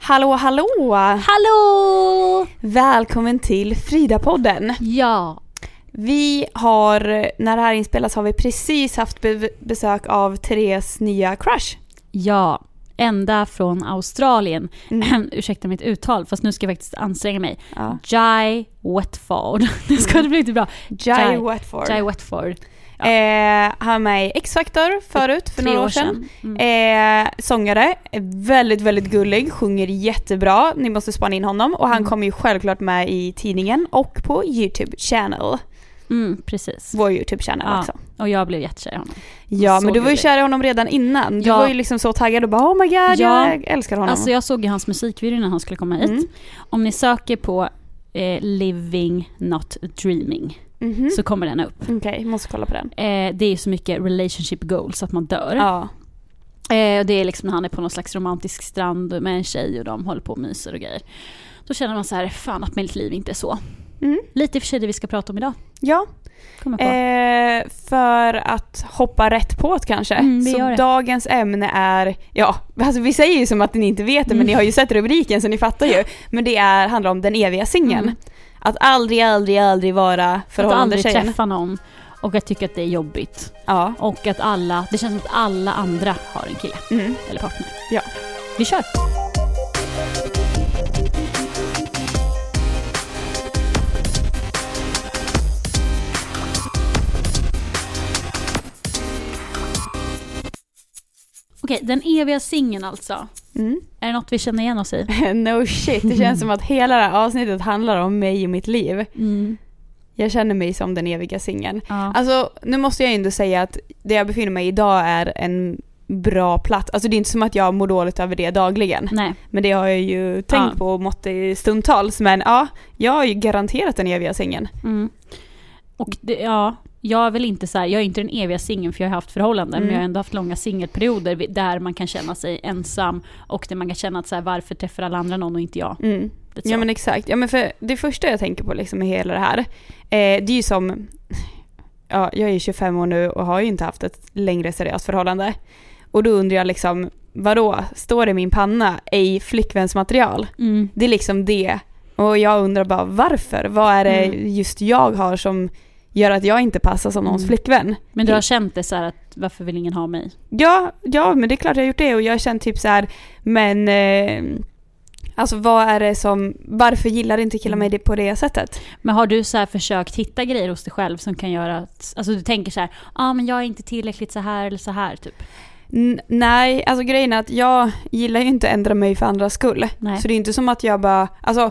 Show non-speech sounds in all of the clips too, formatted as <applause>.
Hallå hallå! Hallå! Välkommen till Frida-podden. Ja. Vi har, när det här inspelas har vi precis haft be- besök av Therese nya crush. Ja. Ända från Australien. Mm. Ursäkta mitt uttal, fast nu ska jag faktiskt anstränga mig. Ja. Jai Wetford. <laughs> Nu ska det bli lite bra. Jai Watford. Jai Wetford. Ja. Eh, han var med i X-Factor förut, för Tre några år sedan. Mm. Eh, sångare, väldigt, väldigt gullig, sjunger jättebra. Ni måste spana in honom. Och han Mm. kommer ju självklart med i tidningen och på YouTube channel. Mm, precis. Vår YouTube channel Ja. också. Och jag blev jättekär i honom. Ja, Så men du var ju kär i honom redan innan. Du Ja. var ju liksom så taggad och bara oh my god, Ja. jag älskar honom. Alltså jag såg ju hans musikvideo när han skulle komma hit. Mm. Om ni söker på eh, Living Not Dreaming Mhm. så kommer den upp. Okej, måste kolla på den. Eh, det är så mycket relationship goals att man dör. Ja. Eh, det är liksom när han är på någon slags romantisk strand med en tjej och de håller på och myser och grejer. Då känner man så här, fan att mitt liv inte är så. Mm. Lite i och för sig det vi ska prata om idag. Ja. Eh, för att hoppa rätt på det kanske. Mm, så det. dagens ämne är, ja, alltså vi säger ju som att ni inte vet det men Mm. ni har ju sett rubriken så ni fattar ju. Men det är, handlar om den eviga singeln. Mm. Att aldrig, aldrig, aldrig vara att förhållande aldrig tjejen. träffa någon och att tycka att det är jobbigt. Ja. Och att alla, det känns som att alla andra har en kille Mm. eller partner. Ja. Vi kör! Okej, den eviga singeln alltså. Mm. Är det något vi känner igen oss i? <laughs> no shit, det känns <laughs> som att hela det här avsnittet handlar om mig och mitt liv. Mm. Jag känner mig som den eviga singeln. Ja. Alltså nu måste jag ändå säga att det jag befinner mig i idag är en bra plats. Alltså det är inte som att jag mår dåligt över det dagligen. Nej. Men det har jag ju tänkt Ja. på och mått i stundtals. Men ja, jag har ju garanterat den eviga singeln. Mm. Och det, ja, jag är väl inte så här, jag är inte den eviga singeln för jag har haft förhållanden, Mm. men jag har ändå haft långa singelperioder där man kan känna sig ensam och där man kan känna att så här, varför träffar alla andra någon och inte jag? Mm. Ja men exakt. Ja men för det första jag tänker på liksom i hela det här, eh, det är ju som, ja jag är ju 25 år nu och har ju inte haft ett längre seriöst förhållande. Och då undrar jag liksom, vadå, står det i min panna, ej flickvänsmaterial? Mm. Det är liksom det. Och jag undrar bara varför? Vad är det Mm. just jag har som gör att jag inte passar som någons Mm. flickvän? Men du har känt det så här att varför vill ingen ha mig? Ja, ja men det är klart jag har gjort det och jag har känt typ så här, men eh, alltså vad är det som, varför gillar inte killar mig det på det sättet? Men har du så här försökt hitta grejer hos dig själv som kan göra att, alltså du tänker så här, ja ah, men jag är inte tillräckligt så här eller så här typ. N- nej, alltså grejen är att jag gillar ju inte att ändra mig för andras skull. Nej. Så det är inte som att jag bara, alltså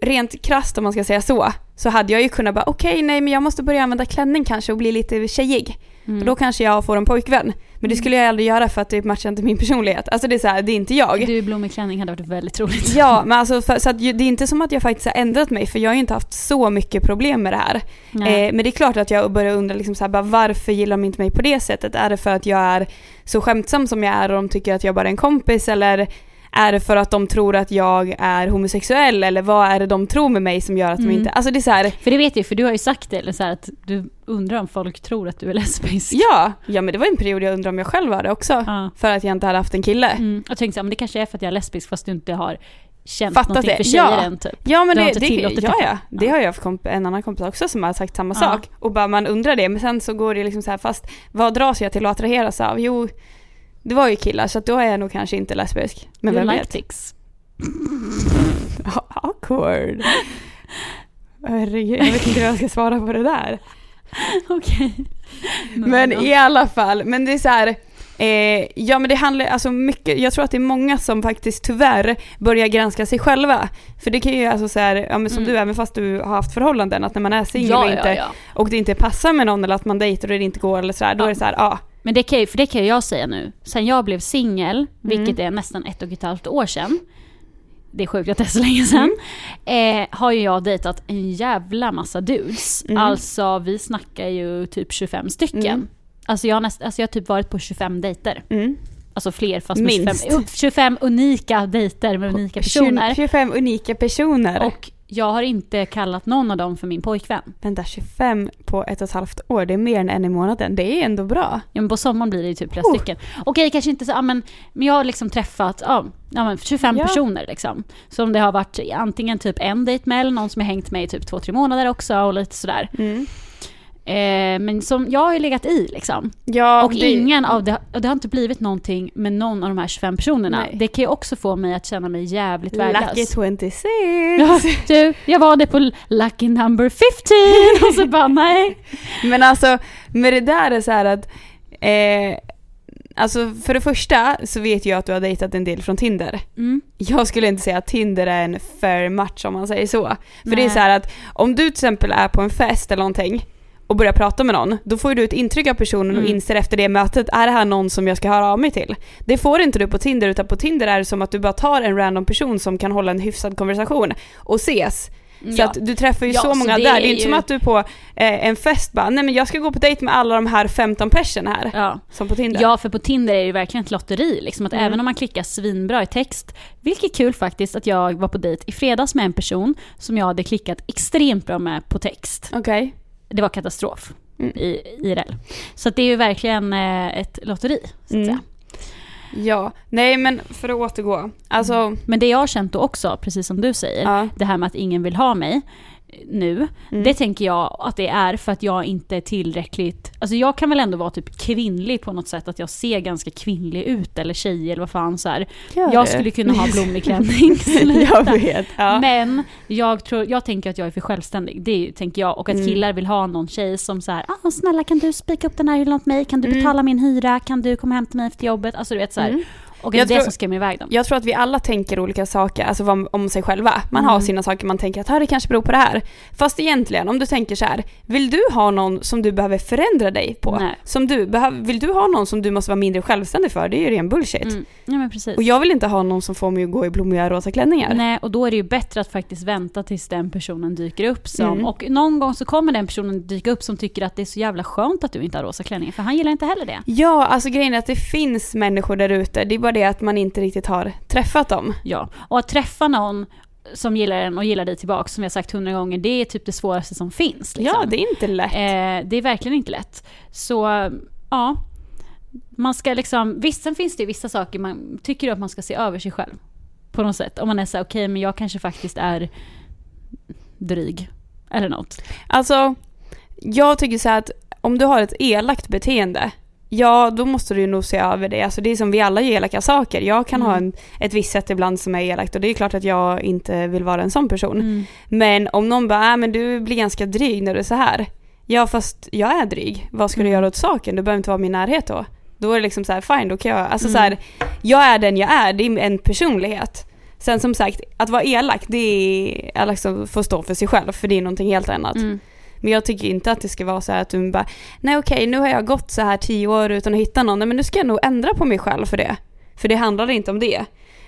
rent krasst om man ska säga så, så hade jag ju kunnat bara okej nej men jag måste börja använda klänning kanske och bli lite tjejig. Mm. Och då kanske jag får en pojkvän. Men det skulle jag aldrig göra för att det matchar inte min personlighet. Alltså det är så här, det är inte jag. Du i blommig klänning hade varit väldigt roligt. Ja, men alltså för, så att det är inte som att jag faktiskt har ändrat mig för jag har ju inte haft så mycket problem med det här. Eh, men det är klart att jag börjar undra liksom så här, bara, varför gillar de inte mig på det sättet? Är det för att jag är så skämtsam som jag är och de tycker att jag bara är en kompis eller är det för att de tror att jag är homosexuell eller vad är det de tror med mig som gör att Mm. de inte... Alltså det är så här, För det vet jag för du har ju sagt det, eller så här, att du undrar om folk tror att du är lesbisk. ja, ja men det var en period jag undrar om jag själv var det också. Ja. För att jag inte hade haft en kille. Mm. Jag tänkte så här, men det kanske är för att jag är lesbisk fast du inte har känt Fattat någonting det. för tjejer Ja. än typ. Ja men Du det, inte det, ja, ja, det har jag komp- en annan kompis också som har sagt samma sak. Och bara man undrar det, men sen så går det liksom så här fast vad dras jag till att attraheras av? Jo, det var ju killar så då är jag nog kanske inte lesbisk. Men you vem like vet? dicks. <laughs> Awkward. Herregud, jag vet inte vad jag ska svara på det där. <laughs> Okej. Men i alla fall, men det är så här. Eh, ja men det handlar alltså mycket, jag tror att det är många som faktiskt tyvärr börjar granska sig själva. För det kan ju alltså så här, ja men som Mm. du även fast du har haft förhållanden, att när man är singel ja, och, inte, ja, ja. och det inte passar med någon eller att man dejtar och det inte går eller sådär, då är det så här, ja. Men det kan, ju, för det kan jag säga nu. Sen jag blev singel, vilket är nästan ett och ett halvt år sedan. Det är sjukt att det är så länge sedan. Eh, har ju jag dejtat en jävla massa dudes. Mm. Alltså vi snackar ju typ 25 stycken. Mm. Alltså, jag har näst, alltså jag har typ varit på 25 dejter. Mm. Alltså fler fast med Minst. 25, 25 unika dejter med unika personer. 25 unika personer. Och jag har inte kallat någon av dem för min pojkvän. Vänta, 25 på ett och ett halvt år, det är mer än en i månaden. Det är ändå bra. Ja, men på sommaren blir det ju typ flera Oh. stycken. Okej, kanske inte så, ja, men, men jag har liksom träffat ja, ja, men 25 Ja. personer liksom. Som det har varit antingen typ en dejt med eller någon som jag hängt med i typ två, tre månader också och lite sådär. Mm. Eh, men som jag har ju legat i liksom. Ja, och det- ingen av det, och det har inte blivit någonting med någon av de här 25 personerna. Nej. Det kan ju också få mig att känna mig jävligt Lucky värdelös. 26. Ja, du, jag var det på lucky number 15 och så bara nej. <laughs> Men alltså, med det där är så här att eh, Alltså för det första så vet jag att du har dejtat en del från Tinder. Mm. Jag skulle inte säga att Tinder är en fair match om man säger så. För det är Nej. så här att om du till exempel är på en fest eller någonting och börjar prata med någon, då får du ett intryck av personen och Mm. inser efter det mötet, är det här någon som jag ska höra av mig till? Det får inte du på Tinder, utan på Tinder är det som att du bara tar en random person som kan hålla en hyfsad konversation och ses. Så Ja. att du träffar ju Ja, så så många det där. är Det är inte ju- som att du på eh, en fest bara, nej men jag ska gå på dejt med alla de här 15 personerna här. Ja. Som på Tinder. Ja, för på Tinder är det ju verkligen ett lotteri. Liksom, att Mm. Även om man klickar svinbra i text, vilket är kul faktiskt att jag var på dejt i fredags med en person som jag hade klickat extremt bra med på text. Okej. Det var katastrof Mm. i IRL. Så det är ju verkligen eh, ett lotteri, så att Mm. säga. Ja, nej men för att återgå. Alltså, Men det jag har känt då också, precis som du säger, ja. det här med att ingen vill ha mig nu, Mm. det tänker jag att det är för att jag inte är tillräckligt, alltså jag kan väl ändå vara typ kvinnlig på något sätt, att jag ser ganska kvinnlig ut, eller tjej eller vad fan så här. Gör Jag det? skulle kunna ha <laughs> blommig klänning. jag vet. Ja. Men jag, tror, jag tänker att jag är för självständig, det tänker jag. Och att Mm. killar vill ha någon tjej som så här, ah, snälla kan du spika upp den här hyllan åt mig? Kan du Mm. betala min hyra? Kan du komma hem till mig efter jobbet? Alltså du vet så här. Och Jag det är det tror- som skrämmer iväg dem. Jag tror att vi alla tänker olika saker, alltså vad- om sig själva. Man har Mm. sina saker man tänker att "Ah, det kanske beror på det här. Fast egentligen, om du tänker så här, vill du ha någon som du behöver förändra dig på? Nej. Som du vill du ha någon som du måste vara mindre självständig för? Det är ju ren bullshit. Mm. Ja men precis. Och jag vill inte ha någon som får mig att gå i blommiga rosa klänningar. Nej, och då är det ju bättre att faktiskt vänta tills den personen dyker upp som, Mm. och någon gång så kommer den personen dyka upp som tycker att det är så jävla skönt att du inte har rosa klänning, för han gillar inte heller det. Ja, alltså grejen är att det finns människor där ute, det är bara det att man inte riktigt har träffat dem. Ja, och att träffa någon som gillar en och gillar dig tillbaka, som jag sagt hundra gånger, det är typ det svåraste som finns. Liksom. Ja, det är inte lätt. Eh, det är verkligen inte lätt. Så ja, man ska liksom, visst sen finns det vissa saker man tycker att man ska se över sig själv. På något sätt. Om man är så okej men jag kanske faktiskt är dryg. Eller något. Alltså, jag tycker så här att om du har ett elakt beteende, ja då måste du ju nog se över det. Alltså det är som vi alla gör elaka saker. Jag kan ha Mm. en, ett visst sätt ibland som är elakt och det är klart att jag inte vill vara en sån person. Mm. Men om någon bara, äh, men du blir ganska dryg när du är så här. Ja fast jag är dryg. Vad ska du Mm. göra åt saken? Du behöver inte vara i min närhet då. Då är det liksom så här, fine, då kan jag, alltså Mm. så här, jag är den jag är, det är en personlighet. Sen som sagt, att vara elak, det är att liksom få stå för sig själv, för det är någonting helt annat. Mm. Men jag tycker inte att det ska vara så här att du bara, nej okej nu har jag gått så här tio år utan att hitta någon, nej men nu ska jag nog ändra på mig själv för det. För det handlar inte om det.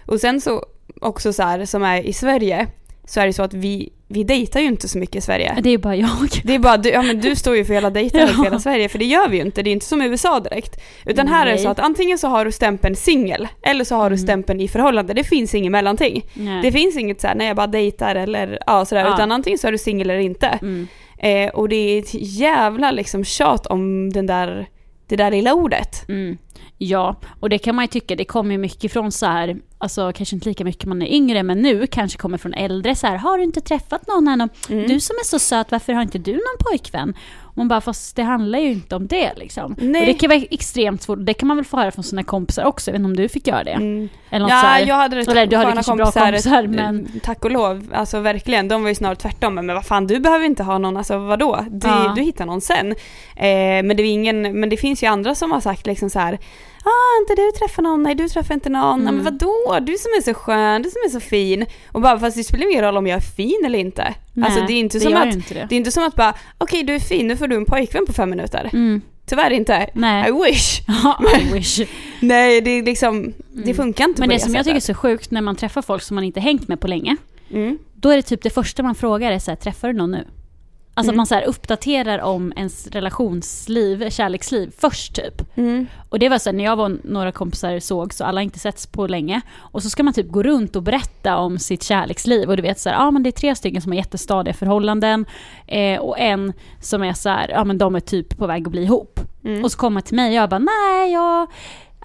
Och sen så också så här som är i Sverige, så är det så att vi, vi dejtar ju inte så mycket i Sverige. Det är bara jag. Det är bara du, ja men du står ju för hela dejtandet <laughs> Ja. för hela Sverige, för det gör vi ju inte. Det är inte som i USA direkt. Utan här är det så att antingen så har du stämpeln singel, eller så har du Mm. stämpeln i förhållande. Det finns inget mellanting. Nej. Det finns inget så här, när jag bara dejtar eller ja, sådär, Ja. utan antingen så är du singel eller inte. Mm. Eh, och det är ett jävla liksom tjat om den där, det där lilla ordet. Mm. Ja, och det kan man ju tycka, det kommer ju mycket från så här, alltså kanske inte lika mycket man är yngre, men nu kanske kommer från äldre så här, har du inte träffat någon än? Mm. Du som är så söt, varför har inte du någon pojkvän? Och man bara, fast det handlar ju inte om det liksom. Nej. Och det kan vara extremt svårt, det kan man väl få höra från sina kompisar också, inte om du fick göra det? Mm. Eller något så Ja, här. jag hade rätt Eller du hade kanske bra kompisar, men... eh, Tack och lov, alltså verkligen. De var ju snarare tvärtom. Men vad fan, du behöver inte ha någon, alltså vadå? Du, Ja. du hittar någon sen. Eh, men, det är ingen, men det finns ju andra som har sagt liksom så här. Ah, inte du träffar någon, nej du träffar inte någon. Mm. Men vadå? Du som är så skön, du som är så fin. Och bara, fast det spelar ingen roll om jag är fin eller inte. Nej, alltså det är inte det som att, inte det. det är inte som att bara, okej du är fin, nu får du en pojkvän på fem minuter. Mm. Tyvärr inte. Nej. I wish. <laughs> Ja, I wish. <laughs> Nej, det är liksom, det funkar inte Men på det det som jag tycker är sättet. så sjukt när man träffar folk som man inte hängt med på länge. Mm. Då är det typ det första man frågar är så här, träffar du någon nu? Alltså Mm. att man så här uppdaterar om ens relationsliv, kärleksliv först typ. Mm. Och det var så här, när jag var några kompisar såg så alla inte setts på länge. Och så ska man typ gå runt och berätta om sitt kärleksliv. Och du vet så här, ja men det är tre stycken som har jättestadiga förhållanden. Eh, och en som är så här, ja men de är typ på väg att bli ihop. Mm. Och så kommer till mig och jag bara, nej jag,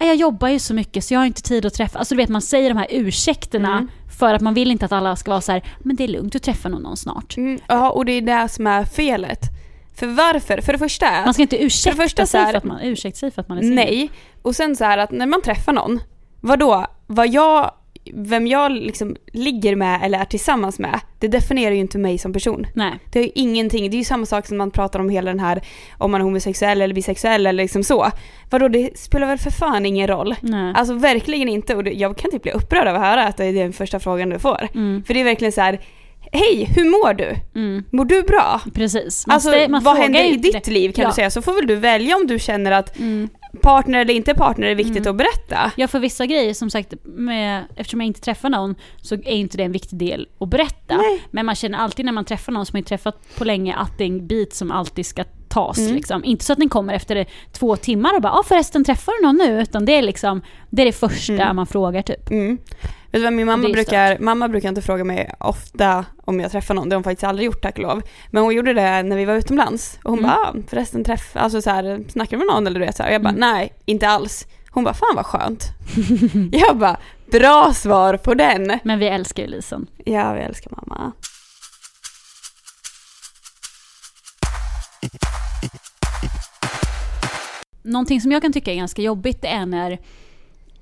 jag jobbar ju så mycket så jag har inte tid att träffa. Alltså du vet man säger de här ursäkterna Mm. För att man vill inte att alla ska vara så här, men det är lugnt, du träffar nog någon snart. Mm, ja, och det är det som är felet. För varför? För det första är Man ska inte ursäkta, För första sig, här- för att man, ursäkta sig för att man är singel. nej. Och sen så här att när man träffar någon, vadå? Vad jag, vem jag liksom ligger med eller är tillsammans med, det definierar ju inte mig som person. Nej. Det är ju ingenting, det är ju samma sak som man pratar om hela den här, om man är homosexuell eller bisexuell eller liksom så. Vadå, det spelar väl för fan ingen roll? nej. Alltså verkligen inte och jag kan typ bli upprörd av att höra att det är den första frågan du får. Mm. För det är verkligen så här. hej hur mår du? Mm. Mår du bra? Precis. Man Alltså man vad händer i ditt det. liv kan Ja. du säga, så får väl du välja om du känner att Mm. Partner eller inte partner är viktigt Mm. att berätta. Ja, för vissa grejer som sagt, med, eftersom jag inte träffar någon så är inte det en viktig del att berätta. Nej. Men man känner alltid när man träffar någon som man inte träffat på länge att det är en bit som alltid ska tas. Mm. Liksom. Inte så att den kommer efter två timmar och bara ah, förresten träffar du någon nu? Utan det är liksom det, är det första Mm. man frågar typ. Mm. Vet du vad, min mamma brukar, mamma brukar inte fråga mig ofta om jag träffar någon, det har hon faktiskt aldrig gjort tack och lov. Men hon gjorde det när vi var utomlands och hon Mm. bara, ah, förresten träff, alltså så här, snackar du med någon eller du vet så här? Och jag bara, Mm. nej, inte alls. Hon bara, fan vad skönt. <laughs> jag bara, bra svar på den. Men vi älskar ju Lisen. Ja, vi älskar mamma. Någonting som jag kan tycka är ganska jobbigt det är när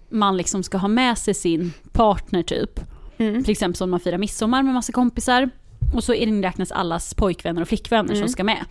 man liksom ska ha med sig sin partner typ. Mm. Till exempel som man firar midsommar med massa kompisar. Och så inräknas allas pojkvänner och flickvänner Mm. som ska med.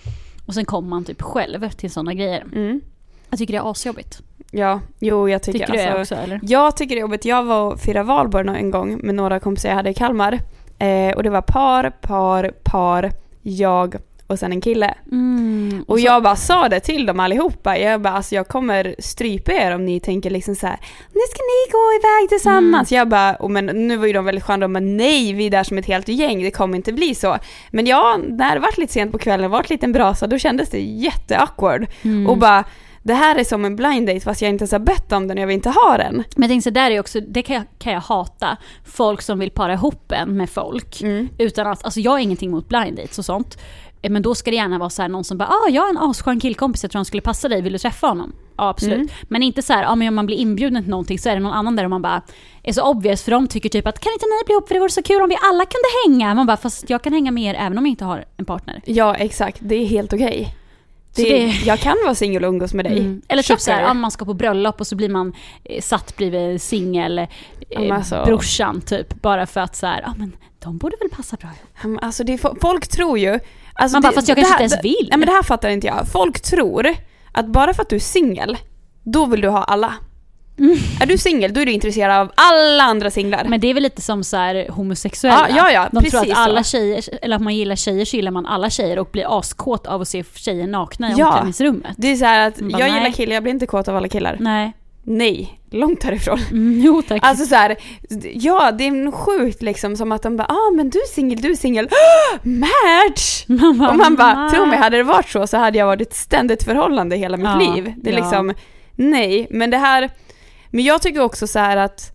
Och sen kommer man typ själv till sådana grejer. Mm. Jag tycker det är asjobbigt. Ja, jo jag tycker, Tycker du det alltså, också eller? Jag tycker det är jobbigt. Jag var och firade valborg en gång med några kompisar jag hade i Kalmar. Eh, och det var par, par, par, jag och sen en kille. Mm. Och så- jag bara sa det till dem allihopa. Jag bara alltså jag kommer strypa er om ni tänker liksom så här. Nu ska ni gå iväg tillsammans. Jag bara, och men nu var ju de väldigt sköna. Men nej, vi är där som ett helt gäng. Det kommer inte bli så. Men ja, när det varit lite sent på kvällen, varit lite en brasa, då kändes det jätteawkward. Mm. Och bara, det här är som en blind date fast jag inte ens har bett om den och jag vill inte ha den. Men jag så där är också, det kan jag, kan jag hata. Folk som vill para ihop en med folk. Mm. Utan att, alltså jag har ingenting mot blind dates och sånt. Eh, Men då ska det gärna vara så här någon som bara ah, jag har en asskön killkompis, jag tror han skulle passa dig, vill du träffa honom? Ja absolut. Mm. Men inte så här, ah, men om man blir inbjuden till någonting så är det någon annan där och man bara är så obvious för de tycker typ att kan inte ni bli ihop för det vore så kul om vi alla kunde hänga? Man bara fast jag kan hänga med er även om jag inte har en partner. Ja, exakt. Det är helt okej. Så Det, det- Jag kan vara singel och umgås med dig. Mm. Eller typ så här, Sugar. ja, man ska på bröllop och så blir man eh, satt bredvid singel eh, alltså- typ. Bara för att så här, ja men de borde väl passa bra ihop. Alltså det är, folk tror ju... Alltså Man bara, det, fast jag kanske inte ens vill. Nej men det här fattar inte jag. Folk tror att bara för att du är singel, då vill du ha alla. Mm. Är du singel, då är du intresserad av alla andra singlar. Men det är väl lite som så här homosexuella. Ja, ja, ja, De tror precis att alla tjejer, eller att man gillar tjejer så gillar man alla tjejer och blir askåt av att se tjejer nakna i Ja. omklädningsrummet. det är så att bara, jag gillar nej. killar, jag blir inte kåt av alla killar. Nej. Nej, långt härifrån. Mm, jo tack. Alltså så här, ja det är sjukt liksom som att de bara ah men du är singel, du är singel, <gasps> match! <laughs> man bara, Och man bara, nej. tro mig, hade det varit så så hade jag varit ett ständigt förhållande hela mitt Ja, liv. Det är ja. liksom, nej, men det här, men jag tycker också så att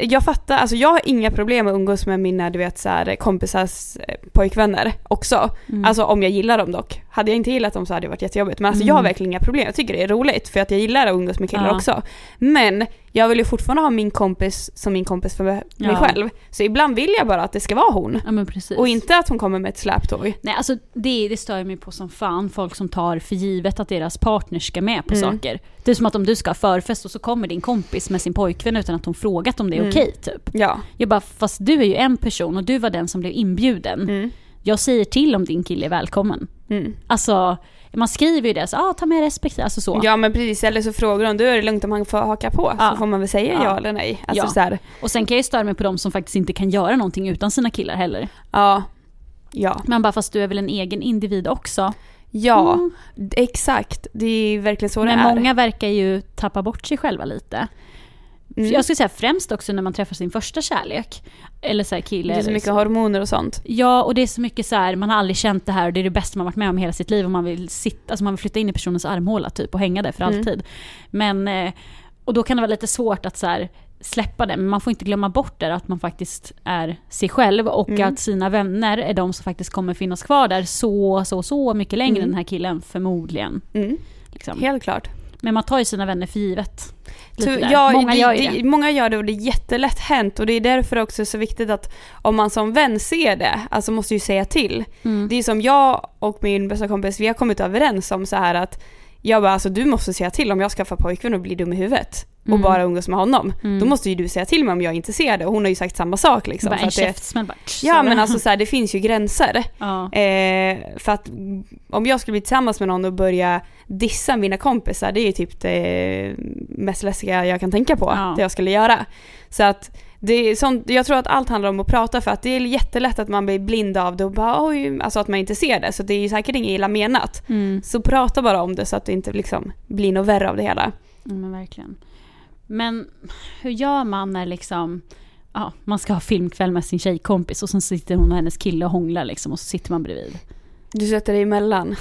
jag fattar, alltså jag har inga problem att umgås med mina du vet så här, kompisars eh, pojkvänner också. Mm. Alltså om jag gillar dem dock. Hade jag inte gillat dem så hade det varit jättejobbigt. Men alltså jag har Mm. verkligen inga problem. Jag tycker det är roligt för att jag gillar att umgås med killar Ja. också. Men jag vill ju fortfarande ha min kompis som min kompis för mig Ja. själv. Så ibland vill jag bara att det ska vara hon. ja. Och inte att hon kommer med ett släptåg. Nej alltså det, det stör jag mig på som fan, folk som tar för givet att deras partner ska med på Mm. saker. Det är som att om du ska ha förfest och så kommer din kompis med sin pojkvän utan att hon frågat om det är Mm. okej typ. Ja. Jag bara, fast du är ju en person och du var den som blev inbjuden. Mm. Jag säger till om din kille är välkommen. Mm. Alltså, man skriver ju det så, ah, ta med respektive, alltså så. Ja men precis, eller så frågar de, du är det lugnt om han får haka på? Ja. Så får man väl säga ja, Ja. eller nej. Alltså Ja. så här, Och sen kan jag ju störa mig på de som faktiskt inte kan göra någonting utan sina killar heller. ja. Ja. Men bara, fast du är väl en egen individ också? Ja, Mm. exakt. Det är verkligen så Men det är. många verkar ju tappa bort sig själva lite. Mm. Jag skulle säga främst också när man träffar sin första kärlek. Eller så kille. det är så mycket hormoner och sånt. Ja, och det är så mycket så här, man har aldrig känt det här och det är det bästa man varit med om i hela sitt liv och man vill sitta, alltså man vill flytta in i personens armhåla typ och hänga där för Mm. alltid. Men, eh, och då kan det vara lite svårt att så här, släppa det, men man får inte glömma bort det att man faktiskt är sig själv och Mm. att sina vänner är de som faktiskt kommer finnas kvar där så, så, så mycket längre Mm. än den här killen förmodligen. Mm. Liksom. Helt klart. Men man tar ju sina vänner för givet. Lite ja, Många det, gör ju det, det. Många gör det och det är jättelätt hänt och det är därför också så viktigt att om man som vän ser det, alltså måste ju säga till. Mm. Det är som jag och min bästa kompis, vi har kommit överens om så här att jag bara alltså du måste säga till om jag skaffar pojkvän och blir dum i huvudet och Mm. bara umgås med honom. Mm. Då måste ju du säga till mig om jag ser det och hon har ju sagt samma sak liksom. bara en att det, käftsmäll bara. ja men alltså <laughs> så här, det finns ju gränser. Ja. Eh, för att om jag skulle bli tillsammans med någon och börja dissa mina kompisar, det är ju typ det mest läskiga jag kan tänka på, Ja. det jag skulle göra. Så att det är sånt, jag tror att allt handlar om att prata för att det är jättelätt att man blir blind av det och bara oj, alltså att man inte ser det. Så det är ju säkert inget illa menat. Mm. Så prata bara om det så att det inte liksom blir något värre av det hela. Ja, men verkligen. Men hur gör man när liksom, ja, man ska ha filmkväll med sin tjejkompis och sen sitter hon och hennes kille och hånglar liksom och så sitter man bredvid. Du sätter dig emellan.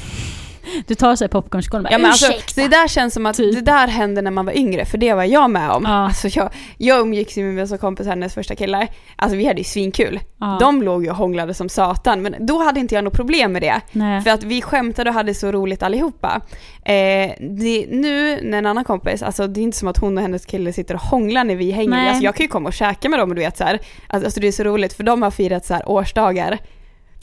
Du tar så här popcornskål och bara Ja, men alltså, ursäkta. det där känns som att Typ. det där hände när man var yngre, för det var jag med om. Ja. Alltså jag, jag umgicks ju med min bästa kompis, hennes första killar. Alltså vi hade ju svinkul. ja. De låg ju och hånglade som satan, men då hade inte jag något problem med det. Nej. För att vi skämtade och hade så roligt allihopa. Eh, det, nu när en annan kompis, alltså det är inte som att hon och hennes kille sitter och hånglar när vi hänger. Nej. Alltså jag kan ju komma och käka med dem och du vet så här. Alltså, alltså det är så roligt för de har firat så här årsdagar.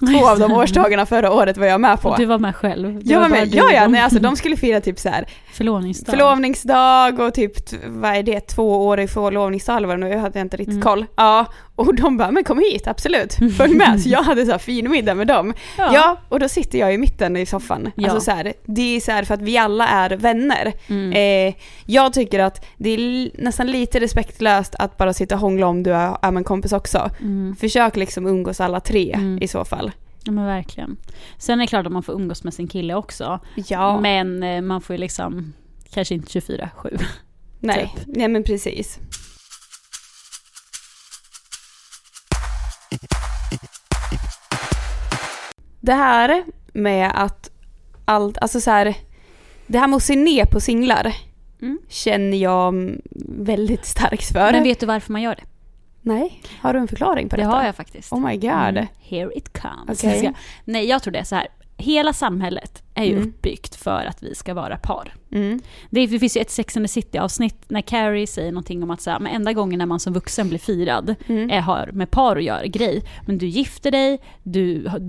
Två av de årsdagarna förra året var jag med på. Och du var med själv. Det Jag var bara med, du ja ja, nej, alltså de skulle fira typ så här Förlovningsdag. förlovningsdag och typ, vad är det, två år i förlovningsdag eller vad det nu jag hade inte riktigt Mm. koll. Ja, och de bara, men kom hit, absolut, följ med. Så jag hade så här fin middag med dem. Ja. och då sitter jag i mitten i soffan. Ja. Alltså så här, det är så här för att vi alla är vänner. Mm. Eh, jag tycker att det är nästan lite respektlöst att bara sitta och hångla om du är, är en kompis också. Mm. Försök liksom umgås alla tre Mm. i så fall. Ja men verkligen. Sen är det klart att man får umgås med sin kille också. Ja, Men eh, man får ju liksom, kanske inte 24-7. nej, typ. nej men precis. Det här med att allt, alltså så här, det här med att se ner på singlar Mm. känner jag väldigt starkt för. Men vet du varför man gör det? Nej, har du en förklaring på Det detta? har jag faktiskt. Oh my god. Mm. Here it comes. Ska- Nej, jag tror det är så här. Hela samhället är ju Mm. uppbyggt för att vi ska vara par. Mm. Det, det finns ju ett Sex and the City avsnitt när Carrie säger någonting om att så här, men enda gången när man som vuxen blir firad Mm. är, har med par att göra grej. Men du gifter dig, du har,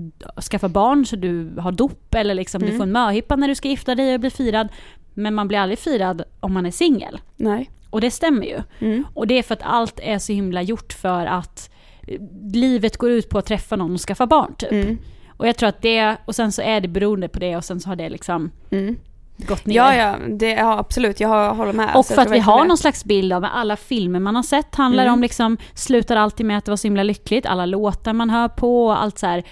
skaffar barn så du har dop eller liksom du Mm. får en möhippa när du ska gifta dig och bli firad. Men man blir aldrig firad om man är singel. Nej. Och det stämmer ju. Mm. Och det är för att allt är så himla gjort för att eh, livet går ut på att träffa någon och skaffa barn typ. Och jag tror att det, och sen så är det beroende på det och sen så har det liksom Mm. gått ner. Ja, ja, det, ja, absolut. Jag har- håller med. Och Alltså, för att vi har det. någon slags bild av alla filmer man har sett handlar Mm. om liksom, slutar alltid med att det var så himla lyckligt, alla låtar man hör på, allt så här,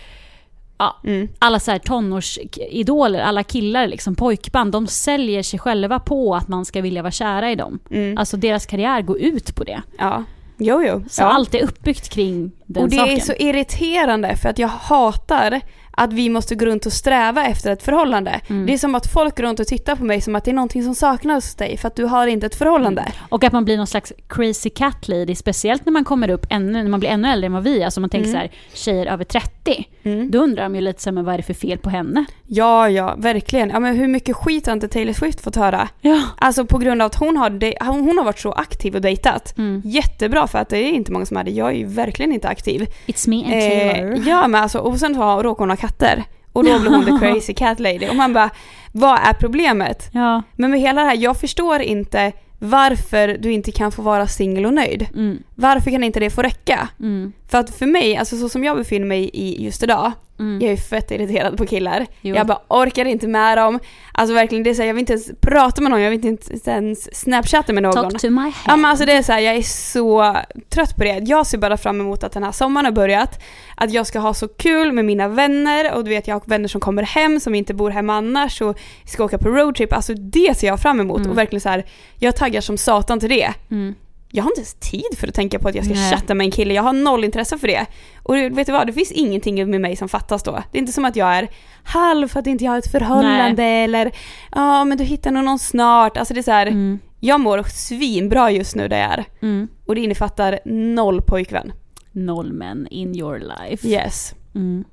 ja, Mm. alla så här tonårsidoler, alla killar liksom, pojkband, de säljer sig själva på att man ska vilja vara kära i dem. Mm. Alltså deras karriär går ut på det. Ja. Jo, jo. Så ja. allt är uppbyggt kring den och det saken. är så irriterande för att jag hatar att vi måste gå runt och sträva efter ett förhållande. Mm. Det är som att folk går runt och tittar på mig som att det är någonting som saknas hos dig för att du har inte ett förhållande. Och att man blir någon slags crazy cat lady, speciellt när man kommer upp ännu, när man blir ännu äldre än vad vi är. Alltså man tänker Mm. så här, tjejer över 30. Mm. Då undrar de ju lite så här, men vad är det för fel på henne? Ja, ja, verkligen. Ja, men hur mycket skit har inte Taylor Swift fått höra? Ja. Alltså på grund av att hon har, de- hon hon har varit så aktiv och dejtat. Mm. Jättebra för att det är inte många som är det. Jag är ju verkligen inte aktiv. It's me and Taylor. Eh, ja men alltså, och sen så har- råkar hon ha katter. Och då blir hon the <laughs> crazy cat lady. Och man bara, vad är problemet? Ja. Men med hela det här, jag förstår inte varför du inte kan få vara singel och nöjd. Mm. Varför kan inte det få räcka? Mm. För att för mig, alltså så som jag befinner mig i just idag, Jag är fett irriterad på killar. Jo. Jag bara orkar inte med dem. Alltså verkligen, det är så här, jag vill inte ens prata med någon, jag vill inte ens snapchatta med någon. Talk to my head. Ja men alltså det är så här, jag är så trött på det. Jag ser bara fram emot att den här sommaren har börjat. Att jag ska ha så kul med mina vänner och du vet jag har vänner som kommer hem som inte bor hemma annars och ska åka på roadtrip. Alltså det ser jag fram emot Mm. och verkligen så här, jag taggar som satan till det. Mm. Jag har inte ens tid för att tänka på att jag ska Nej. chatta med en kille, jag har noll intresse för det. Och vet du vad, det finns ingenting med mig som fattas då. Det är inte som att jag är halv för att inte jag har ett förhållande eller ja men du hittar nog någon snart. Alltså det är så här, Mm. jag mår svinbra just nu där jag är. Mm. Och det innefattar noll pojkvän. Noll män in your life. Yes. Mm.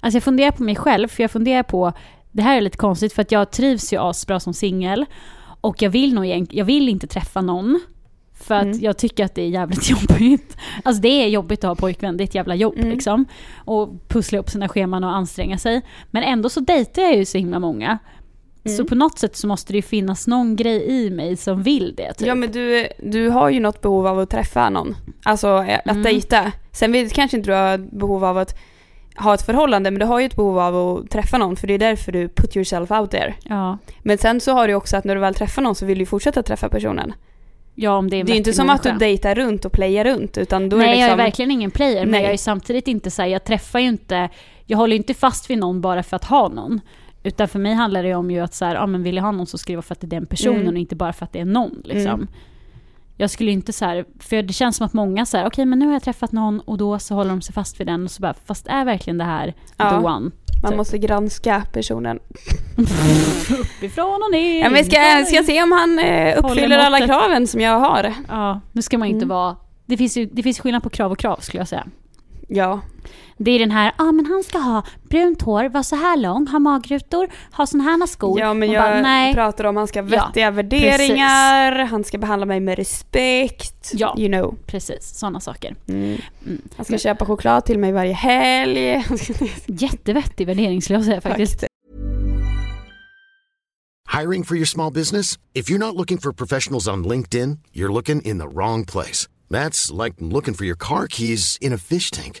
Alltså jag funderar på mig själv, för jag funderar på, det här är lite konstigt för att jag trivs ju asbra som singel. Och jag vill nog jag vill inte träffa någon. För att Mm. jag tycker att det är jävligt <laughs> jobbigt. Alltså det är jobbigt att ha pojkvän, det är ett jävla jobb Mm. liksom. Och pussla upp sina scheman och anstränga sig. Men ändå så dejtar jag ju så himla många. Så Mm. på något sätt så måste det ju finnas någon grej i mig som vill det. Typ. Ja men du, du har ju något behov av att träffa någon. Alltså att Mm. dejta. Sen vet, kanske inte du har behov av att ha ett förhållande men du har ju ett behov av att träffa någon för det är därför du put yourself out there. ja. Men sen så har du också att när du väl träffar någon så vill du fortsätta träffa personen. Ja, om det är en Det är inte som att du människa. dejtar runt och playar runt utan då Nej, är det jag liksom... är verkligen ingen player, men Nej. jag är samtidigt inte så här, jag träffar ju inte, jag håller ju inte fast vid någon bara för att ha någon. Utan för mig handlar det om ju att så här, ja men vill jag ha någon så ska det vara för att det är den personen Mm. och inte bara för att det är någon liksom. Mm. Jag skulle inte så här, för det känns som att många så här, okej men nu har jag träffat någon och då så håller de sig fast vid den och så bara, fast är verkligen det här Ja. the one? Man typ. måste granska personen. <laughs> Uppifrån och ner. Ja, men ska, ska se om han eh, uppfyller alla kraven som jag har. Ja, nu ska man inte Mm. vara, det finns ju det finns skillnad på krav och krav skulle jag säga. Ja. Det är den här, ja ah, men han ska ha brunt hår, vara så här lång, ha magrutor, ha såna här skor. Ja men jag bara, nej. pratar om han ska ha Ja, vettiga värderingar, han ska behandla mig med respekt. Ja. You know. Precis, sådana saker. Mm. Mm. Han ska köpa choklad till mig varje helg. <laughs> Jättevettig värdering skulle jag säga faktiskt. Faktiskt. Hiring for your small business? If you're not looking for professionals on LinkedIn, you're looking in the wrong place. That's like looking for your car keys in a fish tank.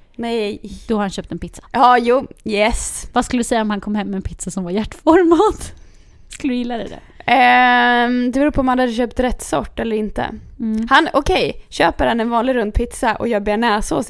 Nej. då har han köpt en pizza. Ja, jo. Yes. Vad skulle du säga om han kom hem med en pizza som var hjärtformad? <laughs> Skulle du gilla det? Där? Ehm, det beror på om han hade köpt rätt sort eller inte. Mm. Han, okej, köper han en vanlig rund pizza och gör bearnaisesås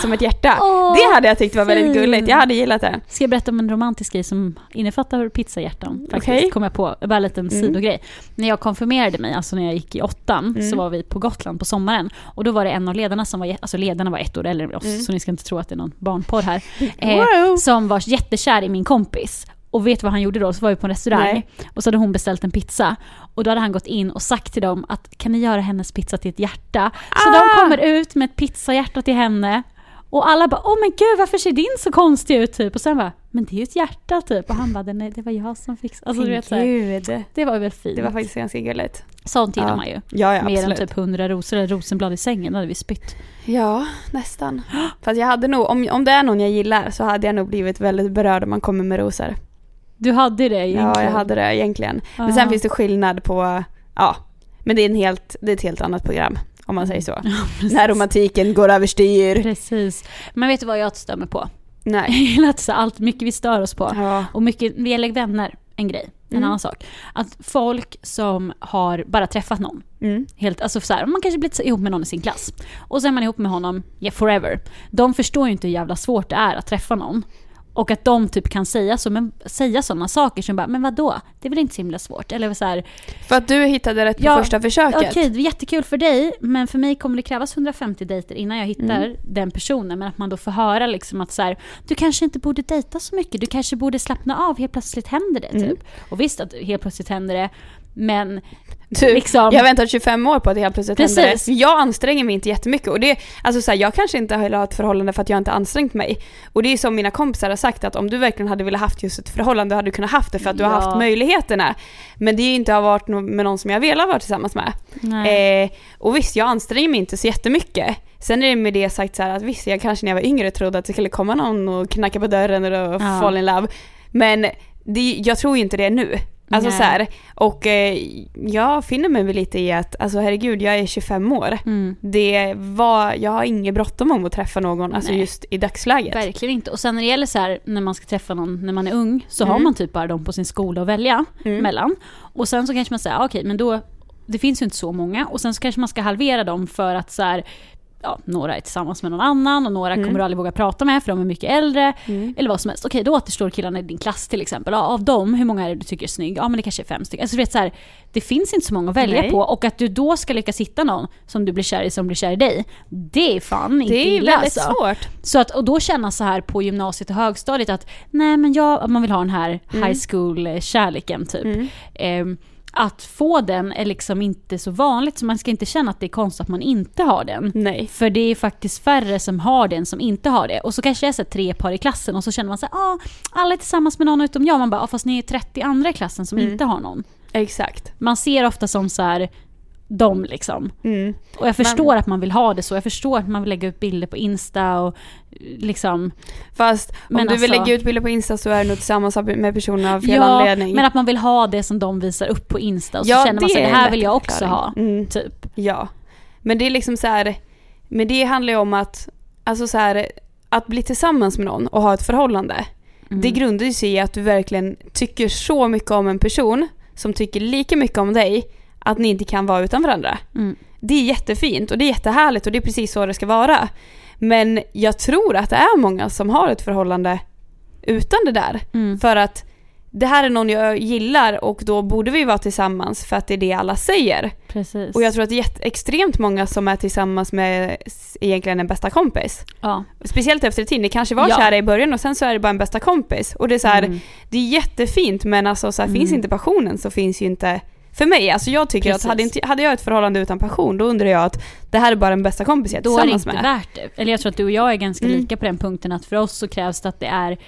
som ett hjärta. <gasps> Åh, det hade jag tyckt var väldigt gulligt. Jag hade gillat det. Ska jag berätta om en romantisk grej som innefattar pizzahjärtan? Faktiskt, Okej. kom jag på. Bara en liten Mm. sidogrej. När jag konfirmerade mig, alltså när jag gick i åttan, Mm. så var vi på Gotland på sommaren. Och då var det en av ledarna som var, alltså ledarna var ett år äldre än oss, Mm. så ni ska inte tro att det är någon barnporr här. <laughs> Wow. Eh, som var jättekär i min kompis. Och vet vad han gjorde då? Så var vi på en restaurang Nej. och så hade hon beställt en pizza. Och då hade han gått in och sagt till dem att kan ni göra hennes pizza till ett hjärta? Så Ah! de kommer ut med ett pizzahjärta till henne. Och alla bara åh men gud varför ser din så konstig ut typ? Och sen bara men det är ju ett hjärta typ. Och han bara nej det var jag som fixade. Alltså du vet så här, Gud. det var väl fint. Det var faktiskt ganska gulligt. Sånt gillar Ja. man ju. Ja, ja Mer än absolut. typ hundra rosor eller rosenblad i sängen, då hade vi spytt. Ja, nästan. <gasps> Fast jag hade nog, om, om det är någon jag gillar så hade jag nog blivit väldigt berörd om man kommer med rosor. Du hade det egentligen? Ja, jag hade det egentligen. Men Ja. sen finns det skillnad på, ja, men det är, en helt, det är ett helt annat program. Om man säger så. <laughs> När romantiken går överstyr. Precis. Men vet du vad jag mig på? Nej. <laughs> Jag gillar att allt mycket vi stör oss på. Ja. Och mycket, det gäller vänner, en grej. En Mm. annan sak. Att folk som har bara träffat någon, Mm. helt, alltså så här, man kanske blivit ihop med någon i sin klass. Och så är man ihop med honom, yeah, forever. De förstår ju inte hur jävla svårt det är att träffa någon. Och att de typ kan säga så, men säga sådana saker som bara, men vadå? Det är väl inte så himla svårt? Eller så här, För att du hittade rätt på Ja, första försöket. okej det är jättekul för dig, men för mig kommer det krävas 150 dejter innan jag hittar Mm. den personen. Men att man då får höra liksom att så här, du kanske inte borde dejta så mycket, du kanske borde slappna av, helt plötsligt händer det Mm. typ. Och visst att helt plötsligt händer det, men Du, liksom- Jag har väntat 25 år på att det helt plötsligt händer Precis. det. Jag anstränger mig inte jättemycket och det, alltså så här, jag kanske inte har ett förhållande för att jag inte ansträngt mig. Och det är som mina kompisar har sagt att om du verkligen hade velat haft just ett förhållande hade du kunnat haft det för att du har Ja. haft möjligheterna. Men det är ju inte har varit med någon som jag velat vara tillsammans med. Eh, och visst, jag anstränger mig inte så jättemycket. Sen är det med det sagt så här att visst, jag kanske när jag var yngre trodde att det skulle komma någon och knacka på dörren och Ja. fall in love. Men det, jag tror ju inte det nu. Alltså Nej. så här, och eh, jag finner mig väl lite i att, alltså herregud, jag är 25 år. Mm. Det var, jag har inget bråttom om att träffa någon, alltså Nej. just i dagsläget. Verkligen inte. Och sen när det gäller så här, när man ska träffa någon när man är ung, så har Mm. man typ bara dem på sin skola att välja Mm. mellan. Och sen så kanske man säger, ah, okej men då, det finns ju inte så många. Och sen så kanske man ska halvera dem för att så här, ja, några är tillsammans med någon annan och några Mm. kommer du aldrig våga prata med för de är mycket äldre. Mm. Eller vad som helst. Okej, då återstår killarna i din klass till exempel. Av dem, hur många är det du tycker är snygg? Ja men det kanske är fem stycken. Alltså du vet så här, det finns inte så många att välja Nej. på. Och att du då ska lyckas hitta någon som du blir kär i som blir kär i dig. Det är fan inte Det är illa väldigt alltså. svårt. Så att, och då känna så här på gymnasiet och högstadiet att nej men jag, man vill ha den här Mm. high school-kärleken typ. Mm. Ehm, att få den är liksom inte så vanligt så man ska inte känna att det är konstigt att man inte har den. Nej. För det är faktiskt färre som har den som inte har det. Och så kanske det är så tre par i klassen och så känner man här, ah, alla är tillsammans med någon utom jag. Man bara, ah, fast ni är 30 andra i klassen som Mm. inte har någon. Exakt. Man ser ofta som så här, de liksom. Mm. Och jag förstår att man vill ha det så. Jag förstår att man vill lägga upp bilder på Insta och liksom Fast om Men du vill alltså- lägga ut bilder på Insta så är du nog tillsammans med personen av fel ja, anledning. men att man vill ha det som de visar upp på Insta och så Ja, känner man sig det är här vill jag också ha. Mm. Typ. Ja. Men det är liksom så här, men det handlar ju om att, alltså så här, att bli tillsammans med någon och ha ett förhållande. Mm. Det grundar ju sig i att du verkligen tycker så mycket om en person som tycker lika mycket om dig att ni inte kan vara utan varandra. Mm. Det är jättefint och det är jättehärligt och det är precis så det ska vara. Men jag tror att det är många som har ett förhållande utan det där. Mm. För att det här är någon jag gillar och då borde vi vara tillsammans för att det är det alla säger. Precis. Och jag tror att det är extremt många som är tillsammans med egentligen en bästa kompis. ja. Speciellt efter ett tid, ni kanske var Ja. kära i början och sen så är det bara en bästa kompis. Och det är så här, Mm. det är jättefint men alltså så här, finns Mm. inte passionen så finns ju inte för mig, alltså jag tycker Precis. att hade, inte, hade jag ett förhållande utan passion då undrar jag att det här är bara en bästa kompis jag är Då är det tillsammans inte med. värt det. Eller jag tror att du och jag är ganska Mm. lika på den punkten att för oss så krävs det att det är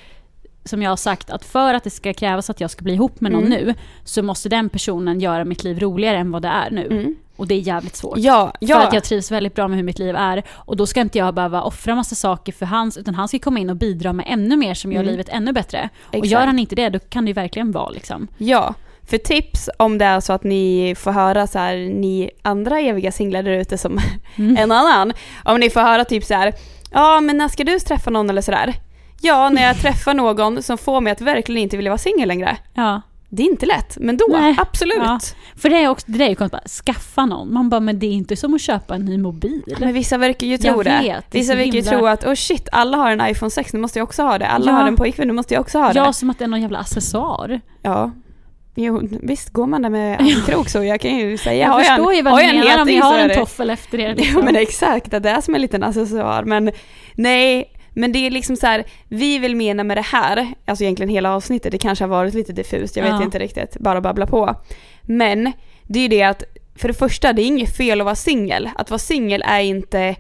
som jag har sagt, att för att det ska krävas att jag ska bli ihop med någon Mm. nu så måste den personen göra mitt liv roligare än vad det är nu. Mm. Och det är jävligt svårt. Ja, För ja. att jag trivs väldigt bra med hur mitt liv är. Och då ska inte jag behöva offra massa saker för hans, utan han ska komma in och bidra med ännu mer som gör Mm. livet ännu bättre. Och Exakt. gör han inte det, då kan det ju verkligen vara liksom. Ja, för tips om det är så att ni får höra så här, ni andra eviga singlar där ute som Mm. <laughs> en annan, om ni får höra typ så här, ja men när ska du träffa någon eller sådär? Ja, när jag träffar någon som får mig att verkligen inte vilja vara singel längre. Ja. Det är inte lätt, men då, Nej. absolut. Ja. För det är också, det är ju konstigt, skaffa någon. Man bara, men det är inte som att köpa en ny mobil. Men vissa verkar ju tro Jag det. vet, vissa verkar ju tro att, oh shit, alla har en iPhone 6, nu måste jag också ha det. Alla Ja. har en pojkvän, nu måste jag också ha det. Ja, som att det är någon jävla accessoar. Ja. Jo, visst går man där med armkrok så jag kan ju säga, Jag har jag förstår en, ju vad en menar om ni har en toffel efter er. <laughs> Liksom. men exakt, att det är som en liten accessoar. Men nej, men det är liksom så här, vi vill mena med det här, alltså egentligen hela avsnittet, det kanske har varit lite diffust, jag vet Ja. inte riktigt, bara babbla på. Men det är ju det att, för det första, det är inget fel att vara singel. Att vara singel är inte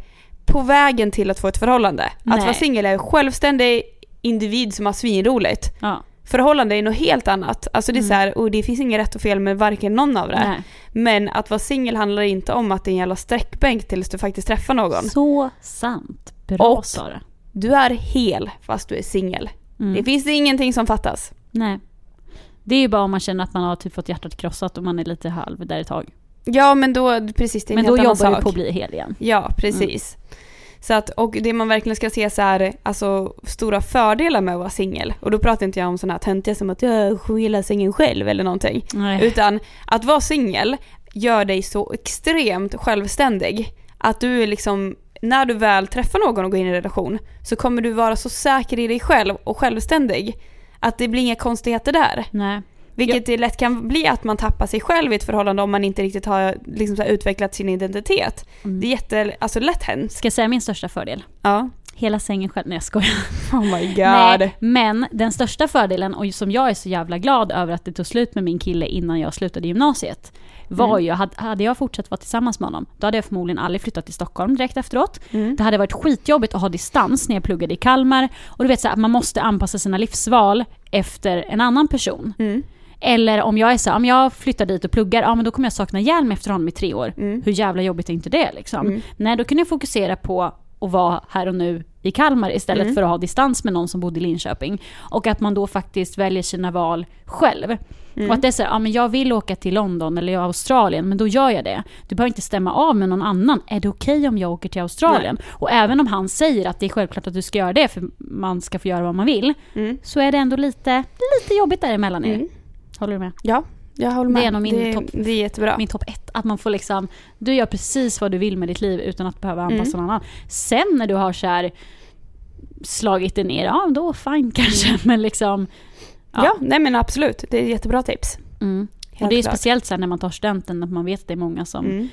på vägen till att få ett förhållande. Att Nej. vara singel är en självständig individ som har svinroligt. Ja, Förhållande är något helt annat. Alltså det är Mm. så här, och det finns inget rätt och fel med varken någon av det. nej. Men att vara singel handlar inte om att det är en jävla sträckbänk tills du faktiskt träffar någon. Så sant. Bra Och- Sara. Du är hel fast du är singel. Mm. Det finns ingenting som fattas. Nej. Det är ju bara om man känner att man har typ fått hjärtat krossat och man är lite halv där ett tag. Ja men då, precis det är en Men helt då annan jobbar du sak. på att bli hel igen. Ja, precis. Så att, och det man verkligen ska se så här, alltså stora fördelar med att vara singel. Och då pratar inte jag om sådana här töntiga som att jag gillar singeln själv eller någonting. Nej. Utan att vara singel gör dig så extremt självständig. Att du är liksom när du väl träffar någon och går in i en relation så kommer du vara så säker i dig själv och självständig att det blir inga konstigheter där. Nej. Vilket det lätt kan bli att man tappar sig själv i ett förhållande om man inte riktigt har liksom utvecklat sin identitet. Mm. Det är jätte, alltså lätt hänt. Ska jag säga min största fördel? Ja. Hela sängen själv. Nej jag skojar. <laughs> Oh my god. Nej, men den största fördelen, och som jag är så jävla glad över att det tog slut med min kille innan jag slutade gymnasiet, var Mm. ju, hade, jag fortsatt vara tillsammans med honom, då hade jag förmodligen aldrig flyttat till Stockholm direkt efteråt. Mm. Det hade varit skitjobbigt att ha distans när jag pluggade i Kalmar. Och du vet så här, man måste anpassa sina livsval efter en annan person. Mm. Eller om jag är så här, om jag flyttar dit och pluggar, ja men då kommer jag sakna hjälm efter honom i tre år. Mm. Hur jävla jobbigt är inte det liksom? Mm. Nej, då kunde jag fokusera på att vara här och nu i Kalmar istället Mm. för att ha distans med någon som bodde i Linköping. Och att man då faktiskt väljer sina val själv. Mm. Och att det är så här, ja men jag vill åka till London eller Australien, men då gör jag det. Du behöver inte stämma av med någon annan. Är det okej om jag åker till Australien? Och även om han säger att det är självklart att du ska göra det, för man ska få göra vad man vill, Mm. så är det ändå lite, lite jobbigt däremellan er. Mm. Håller du med? Ja, jag håller med. Det är nog min topp- det är jättebra. Min topp ett. Att man får liksom, du gör precis vad du vill med ditt liv utan att behöva anpassa Mm. någon annan. Sen när du har så här slagit det ner, ja då fine kanske, men liksom. ja. nej men absolut. Det är jättebra tips. Mm. Och det är klart. speciellt så här när man tar studenten, att man vet att det är många som, Mm.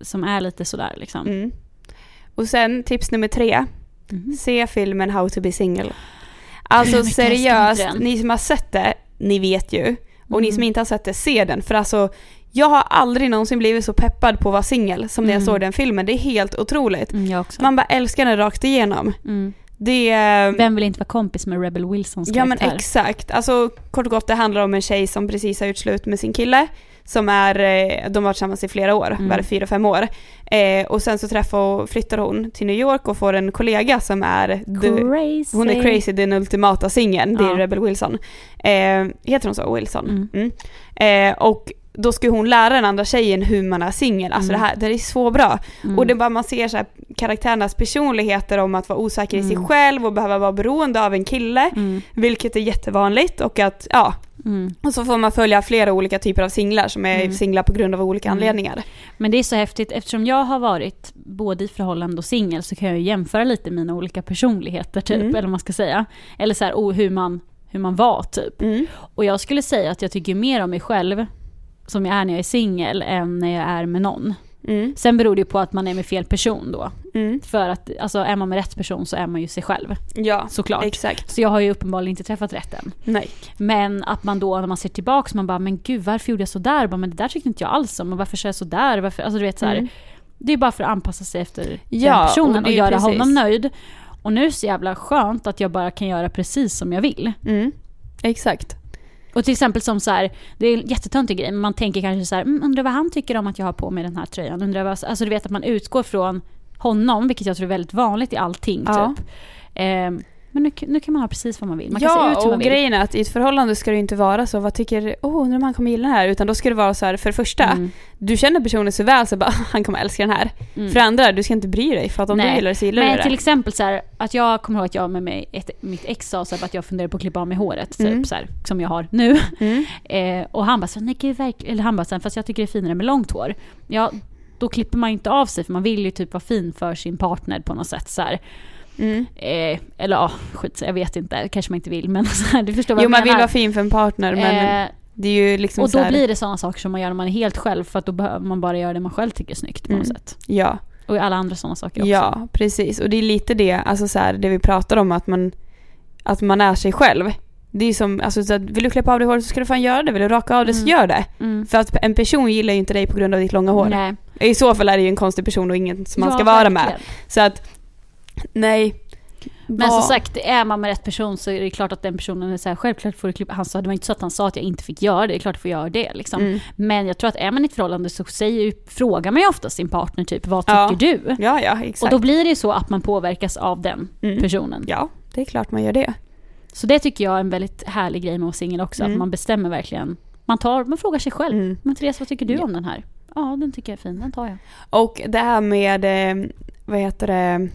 som är lite sådär liksom. Mm. Och sen tips nummer tre. Mhm. Se filmen How to be single. Alltså seriöst, ni som har sett det, ni vet ju. Och ni Mm. som inte har sett det, se den. För alltså, jag har aldrig någonsin blivit så peppad på att vara singel som när jag Mm. såg den filmen. Det är helt otroligt. Mm. Man bara älskar den rakt igenom. Mm. Det. Vem vill inte vara kompis med Rebel Wilsons Ja men karaktär? exakt. Alltså kort och gott det handlar om en tjej som precis har gjort slut med sin kille. Som är, eh, de har varit tillsammans i flera år, Mm. bara fyra, fem år. Eh, och sen så träffar och flyttar hon till New York och får en kollega som är the, Crazy. hon är crazy, den ultimata singeln, det är Ja. Rebel Wilson. Eh, heter hon så? Wilson? Mm. Mm. Eh, och då ska hon lära den andra tjejen hur man är singel. Alltså Mm. det här, det är så bra. Mm. Och det är bara man ser så här, karaktärernas personligheter om att vara osäker i sig Mm. själv och behöva vara beroende av en kille. Mm. Vilket är jättevanligt och att, ja, Mm. och så får man följa flera olika typer av singlar som är Mm. singlar på grund av olika Mm. anledningar. Men det är så häftigt, eftersom jag har varit både i förhållande och singel så kan jag jämföra lite mina olika personligheter typ, Mm. eller vad man ska säga. Eller så här, oh, hur, man, hur man var typ. Mm. Och jag skulle säga att jag tycker mer om mig själv som jag är när jag är singel än när jag är med någon. Mm. Sen beror det ju på att man är med fel person då. Mm. För att alltså, är man med rätt person så är man ju sig själv, Ja, såklart. exakt. Så jag har ju uppenbarligen inte träffat rätt än. Nej. Men att man då när man ser tillbaka man bara, men gud varför gjorde jag sådär? Bara, men det där tyckte inte jag alls om. Och varför kör jag sådär? Varför? Alltså du vet så här, Mm. Det är bara för att anpassa sig efter Ja, den personen och och, göra precis. honom nöjd. Och nu är det så jävla skönt att jag bara kan göra precis som jag vill. Mm. Exakt. Och till exempel som så här, det är en jättetöntig grej, men man tänker kanske så här, mm, undrar vad han tycker om att jag har på mig den här tröjan. Undrar vad, alltså du vet att man utgår från honom, vilket jag tror är väldigt vanligt i allting Ja. typ. Ehm, men nu, nu kan man ha precis vad man vill. Man kan se ja, ut hur och man vill. grejen är att i ett förhållande ska det inte vara så, vad tycker, åh, oh, undrar om han kommer gilla den här? Utan då ska det vara så här, för det första, Mm, du känner personen så väl så bara, <laughs> han kommer älska den här. mm. För det andra, du ska inte bry dig, för att om Nej. du gillar det så gillar du Men det. till exempel så här, att jag kommer ihåg att jag med mig, ett, mitt ex sa så här, att jag funderade på att klippa av mig håret, typ Mm. så här, som jag har nu. Mm. <laughs> Eh, och han bara så nej gud eller han bara så fast jag tycker det är finare med långt hår. Ja, då klipper man inte av sig för man vill ju typ vara fin för sin partner på något sätt så här. Mm. Eh, eller ja, skit, jag vet inte, kanske man inte vill men <laughs> så här, du förstår vad Jo, jag man vill menar. vara fin för en partner, men eh, det är ju liksom och då här, blir det sådana saker som man gör när man är helt själv för att då behöver man bara göra det man själv tycker är snyggt på något Mm. sätt. Ja. Och alla andra sådana saker också. Ja, precis. Och det är lite det, alltså så här, det vi pratar om, att man, att man är sig själv. Det är som, alltså så att, vill du klippa av dig håret så ska du fan göra det. Vill du raka av det så Mm. gör det. Mm. För att en person gillar ju inte dig på grund av ditt långa hår. Nej. I så fall är det ju en konstig person och ingen som man Ja, ska vara med. verkligen. Så att, nej. Men som sagt, är man med rätt person så är det klart att den personen är så här, självklart får du klippa. Han sa, det var inte så att han sa att jag inte fick göra det, det är klart jag får göra det liksom. Mm. Men jag tror att är man i ett förhållande så säger, frågar man ju ofta sin partner typ, vad tycker Ja. du? Ja, ja, exakt. Och då blir det ju så att man påverkas av den Mm. personen. Ja, det är klart man gör det. Så det tycker jag är en väldigt härlig grej med att vara singel också, Mm. att man bestämmer verkligen. Man, tar, man frågar sig själv. Mm. Men Therese, vad tycker du Ja. om den här? Ja, den tycker jag är fin, den tar jag. Och det här med, eh, vad heter det,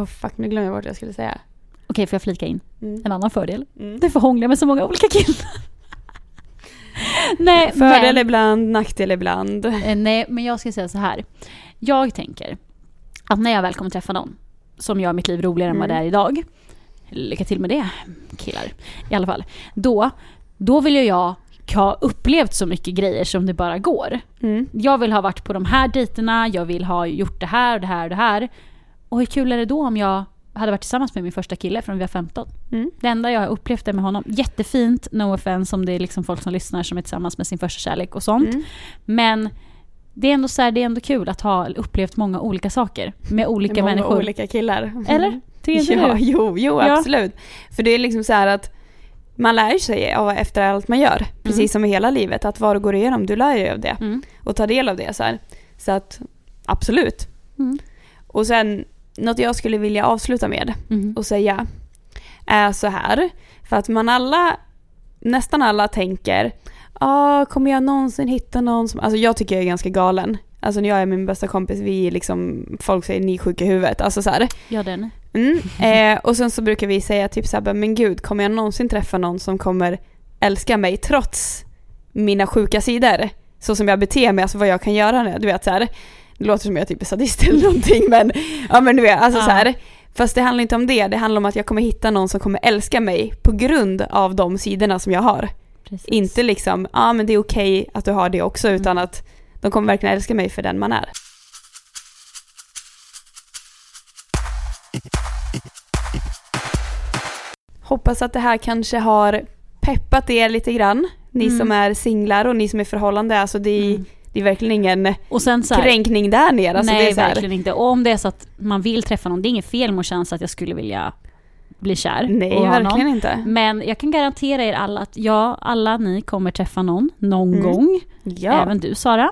åh fuck nu glömde jag bort vad jag skulle säga. Okej, får jag flika in Mm. en annan fördel? Mm. Du får hångla med så många olika killar. nej, <laughs> Fördel men, ibland, nackdel ibland. eh, nej, men jag ska säga så här. Jag tänker att när jag väl kommer träffa någon som gör mitt liv roligare än vad det Mm. är idag, lycka till med det killar, i alla fall. Då, då vill ju jag ha upplevt så mycket grejer som det bara går. Mm. Jag vill ha varit på de här dejterna, jag vill ha gjort det här och det här och det här. Och hur kul är det då om jag hade varit tillsammans med min första kille från vi var 15? Mm. Det enda jag har upplevt är med honom. Jättefint, no offense om det är liksom folk som lyssnar som är tillsammans med sin första kärlek och sånt. Mm. Men det är ändå så här, det är ändå kul att ha upplevt många olika saker med olika många människor. olika killar. Eller? Tycker inte Ja, du? jo, jo Ja. absolut. För det är liksom så att man lär sig av efter allt man gör. Precis Mm. som i hela livet. Att vad du går igenom, du lär dig av det. Mm. Och tar del av det. Så, här. så att absolut. Mm. Och sen något jag skulle vilja avsluta med Mm. och säga är så här. För att man alla, nästan alla tänker, ah, kommer jag någonsin hitta någon som, alltså jag tycker jag är ganska galen. Alltså när jag är min bästa kompis, vi är liksom, folk säger ni är sjuka i huvudet. Alltså så här. Ja, den. Mm. <laughs> Eh, och sen så brukar vi säga typ såhär, men gud, kommer jag någonsin träffa någon som kommer älska mig trots mina sjuka sidor? Så som jag beter mig, alltså vad jag kan göra nu, du vet såhär. Det låter som jag typ är sadist eller någonting men, ja men du vet, alltså Ja. så här. Fast det handlar inte om det, det handlar om att jag kommer hitta någon som kommer älska mig på grund av de sidorna som jag har. Precis. Inte liksom, ja ah, men det är okej att du har det också, Mm. utan att de kommer verkligen älska mig för den man är. Hoppas att det här kanske har peppat er lite grann. Ni Mm. som är singlar och ni som är förhållande. Alltså det är, Mm. Det är verkligen ingen Och sen så här, kränkning där nere. Alltså nej, verkligen inte. Och om det är så att man vill träffa någon, det är inget fel med att känna att jag skulle vilja bli kär. Nej, verkligen någon. inte. Men jag kan garantera er alla att ja, alla ni kommer träffa någon någon Mm. gång. Ja. Även du Sara.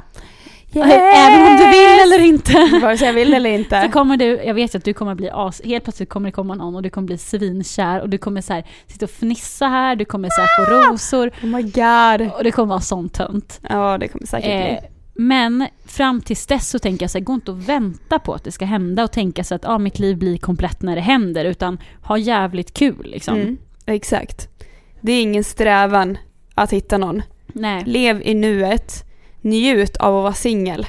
Yes! Även om du vill eller inte. <laughs> Vare sig jag vill eller inte. Så kommer du, jag vet ju att du kommer bli as, helt plötsligt kommer det komma någon och du kommer bli svinkär och du kommer så här, sitta och fnissa här, du kommer så här, få rosor Oh my god. och det kommer vara sånt tönt. Ja, det kommer säkert Eh, bli. Men fram tills dess så tänker jag så här, gå inte och vänta på att det ska hända och tänka så att ah, mitt liv blir komplett när det händer utan ha jävligt kul liksom. Mm, exakt. Det är ingen strävan att hitta någon. Nej. Lev i nuet. Njut av att vara singel.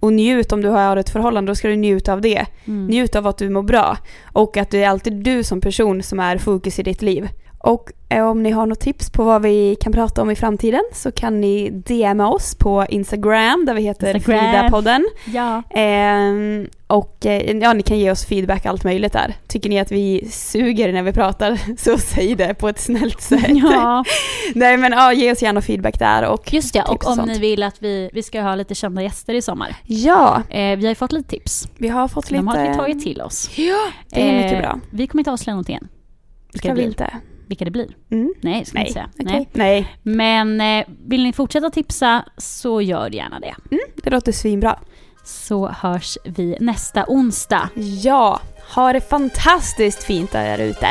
Och njut om du har ett förhållande, då ska du njuta av det. Mm. Njut av att du mår bra. Och att det är alltid du som person som är fokus i ditt liv. Och om ni har något tips på vad vi kan prata om i framtiden så kan ni DMa oss på Instagram där vi heter Instagram. Frida-podden. Ja. Ehm, och eh, ja, ni kan ge oss feedback allt möjligt där. Tycker ni att vi suger när vi pratar <laughs> så säg det på ett snällt <laughs> sätt. ja. <laughs> Nej men ja, ge oss gärna feedback där och Just det, och och om sånt. ni vill att vi, vi ska ha lite kända gäster i sommar. ja, Eh, vi har ju fått lite tips. vi har fått lite... De har vi tagit till oss. Ja, det är mycket Eh, bra. Vi kommer inte avslöja någonting än. Ska det vi inte? Vilka det blir. Mm. Nej, ska Nej, inte säga. okej. Nej. Men eh, vill ni fortsätta tipsa så gör gärna det. det låter svinbra. Så hörs vi nästa onsdag. Ja, ha det fantastiskt fint där ute.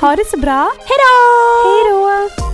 Ha det så bra. Hejdå! Hejdå!